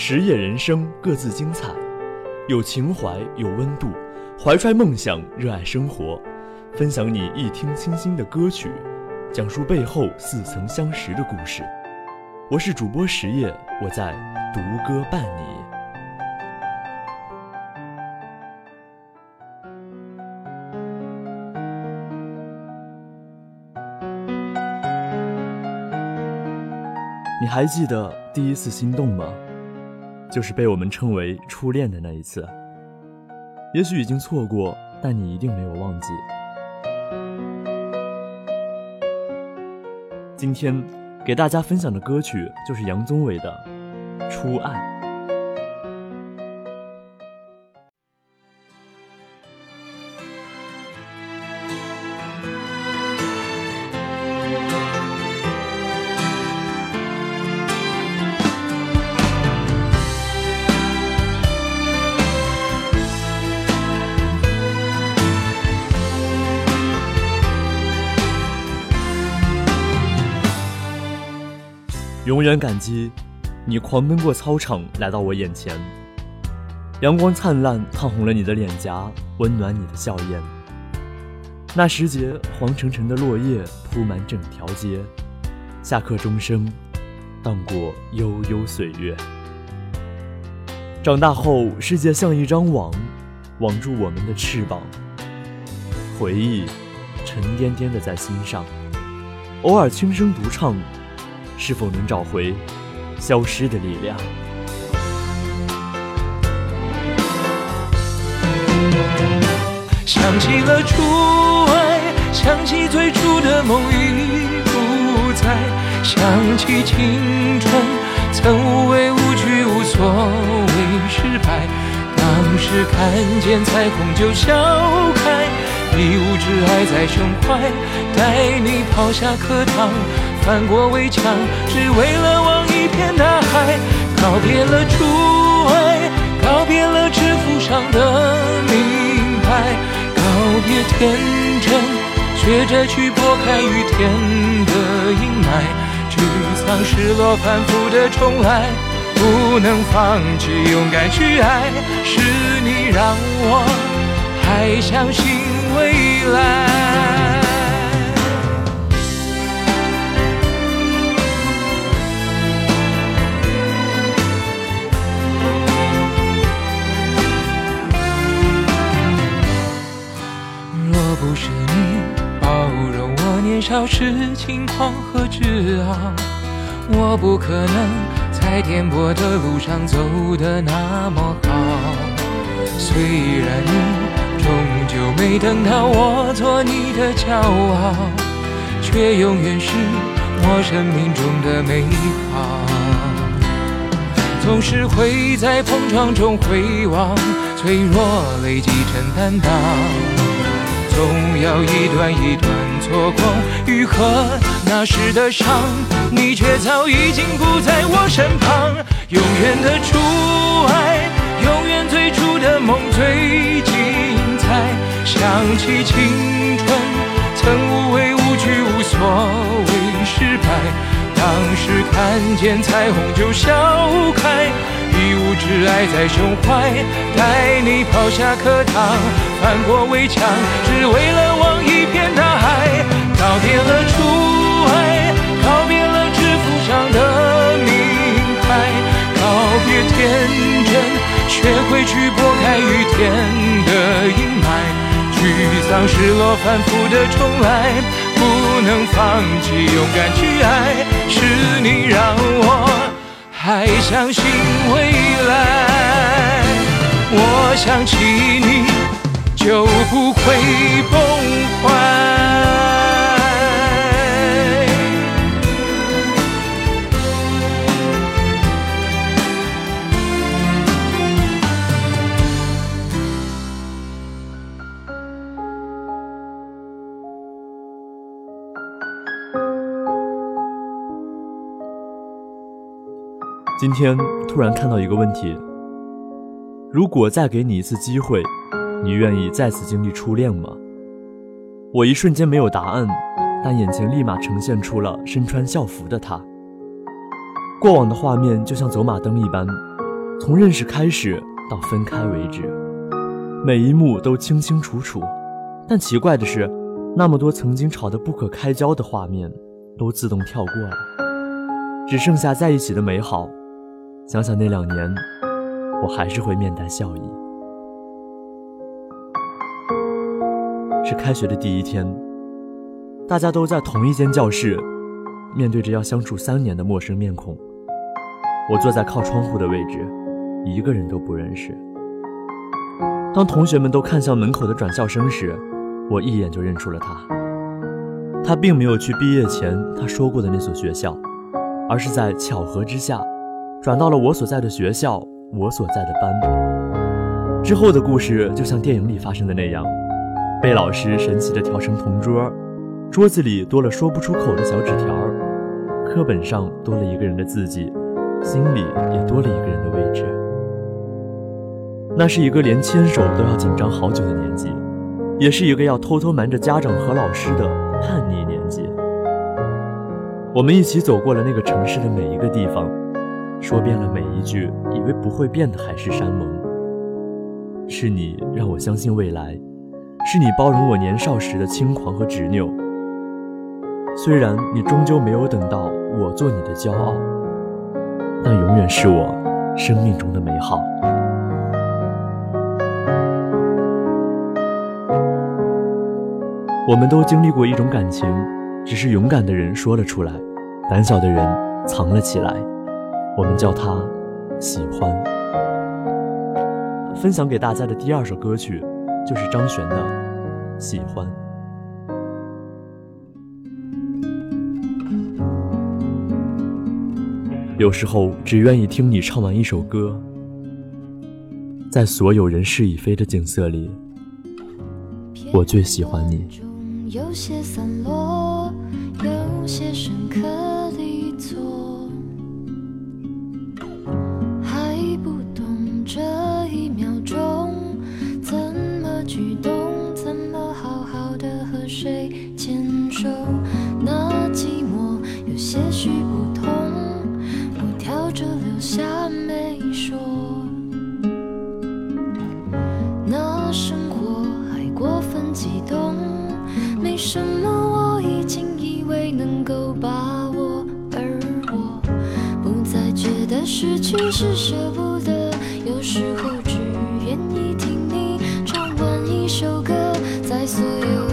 实业人生各自精彩，有情怀，有温度，怀揣梦想，热爱生活，分享你一听倾心的歌曲，讲述背后似曾相识的故事。我是主播实业，我在独歌伴你。你还记得第一次心动吗？就是被我们称为初恋的那一次。也许已经错过，但你一定没有忘记。今天给大家分享的歌曲就是杨宗纬的《初爱》。永远感激，你狂奔过操场来到我眼前。阳光灿烂，烫红了你的脸颊，温暖你的笑颜。那时节，黄澄澄的落叶铺满整条街。下课钟声，荡过悠悠岁月。长大后，世界像一张网，网住我们的翅膀。回忆，沉甸甸的在心上，偶尔轻声独唱。是否能找回消失的力量？想起了初爱，想起最初的梦已不在，想起青春曾无畏无惧，无所谓失败。当时看见彩虹就笑开，一无挚爱在胸怀，带你跑下课堂。翻过围墙，只为了望一片大海。告别了初爱，告别了制服上的名牌，告别天真，学着去拨开雨天的阴霾。沮丧、失落、反复的重来，不能放弃，勇敢去爱。是你让我还相信是轻狂和自傲，我不可能在颠簸的路上走得那么好。虽然你终究没等到我做你的骄傲，却永远是我生命中的美好。总是会在碰撞中回望，脆弱累积成担当。要一段一段错过愈合那时的伤，你却早已经不在我身旁。永远的初爱，永远最初的梦最精彩。想起青春，曾无畏无惧，无所谓失败。当时看见彩虹就笑开，一无挚爱在胸怀，带你跑下课堂，翻过围墙，只为了望一片大海。告别了初爱，告别了制服上的名牌，告别天真，学会去拨开雨天的阴霾。沮丧、失落、反复的重来。不能放弃，勇敢去爱，是你让我还相信未来。我想起你，就不会崩坏。今天突然看到一个问题：如果再给你一次机会，你愿意再次经历初恋吗？我一瞬间没有答案，但眼前立马呈现出了身穿校服的他。过往的画面就像走马灯一般，从认识开始到分开为止，每一幕都清清楚楚。但奇怪的是，那么多曾经吵得不可开交的画面，都自动跳过了，只剩下在一起的美好。想想那两年，我还是会面带笑意。是开学的第一天，大家都在同一间教室，面对着要相处三年的陌生面孔。我坐在靠窗户的位置，一个人都不认识。当同学们都看向门口的转校生时，我一眼就认出了他。他并没有去毕业前他说过的那所学校，而是在巧合之下，转到了我所在的学校，我所在的班。之后的故事就像电影里发生的那样，被老师神奇的调成同桌，桌子里多了说不出口的小纸条，课本上多了一个人的字迹。心里也多了一个人的位置。那是一个连牵手都要紧张好久的年纪，也是一个要偷偷瞒着家长和老师的叛逆年纪。我们一起走过了那个城市的每一个地方，说遍了每一句以为不会变的海誓山盟。是你让我相信未来，是你包容我年少时的轻狂和执拗。虽然你终究没有等到我做你的骄傲。但永远是我生命中的美好。我们都经历过一种感情，只是勇敢的人说了出来，胆小的人藏了起来。我们叫它喜欢。分享给大家的第二首歌曲，就是张悬的《喜欢》。有时候只愿意听你唱完一首歌，在所有人事已非的景色里，我最喜欢你。有些散落，有些深刻的错，着留下没说，那生活还过分激动，没什么我已经以为能够把握，而我不再觉得失去是舍不得，有时候只愿意听你唱完一首歌，在所有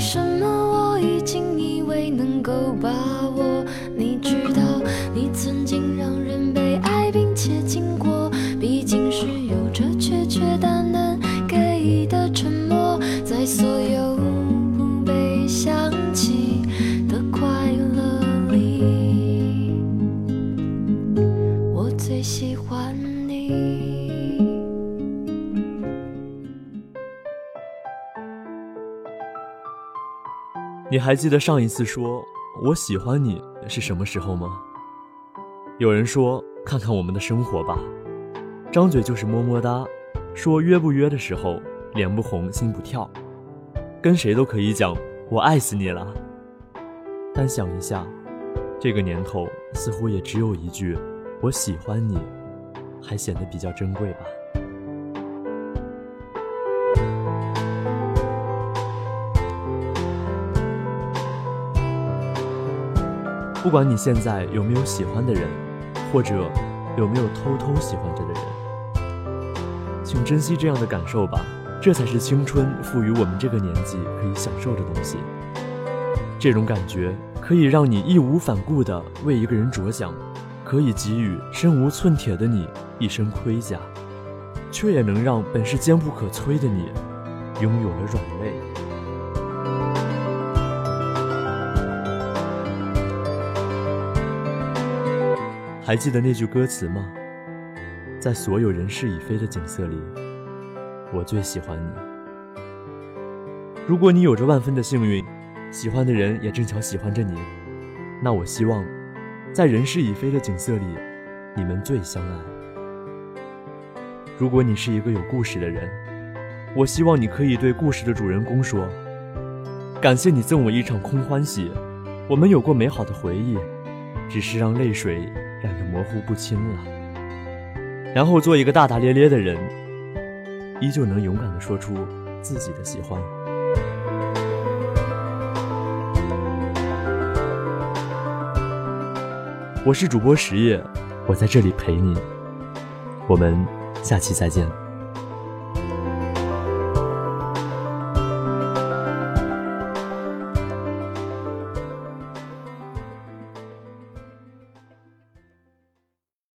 什么？我已经以为能够把握。你知道，你曾经让人被爱，并且经过，毕竟是有着缺缺但能给的沉默，在所有不被想起的快乐里，我最喜欢你。你还记得上一次说我喜欢你是什么时候吗？有人说看看我们的生活吧，张嘴就是么么哒，说约不约的时候，脸不红心不跳，跟谁都可以讲我爱死你了。但想一下，这个年头似乎也只有一句我喜欢你，还显得比较珍贵吧。不管你现在有没有喜欢的人，或者有没有偷偷喜欢着的人，请珍惜这样的感受吧。这才是青春赋予我们这个年纪可以享受的东西。这种感觉可以让你义无反顾地为一个人着想，可以给予身无寸铁的你一身盔甲，却也能让本是坚不可摧的你拥有了软肋。还记得那句歌词吗？在所有人事已非的景色里，我最喜欢你。如果你有着万分的幸运，喜欢的人也正巧喜欢着你，那我希望，在人事已非的景色里，你们最相爱。如果你是一个有故事的人，我希望你可以对故事的主人公说：“感谢你赠我一场空欢喜，我们有过美好的回忆，只是让泪水。”染得模糊不清了，然后做一个大大咧咧的人，依旧能勇敢地说出自己的喜欢。我是主播实业，我在这里陪你，我们下期再见。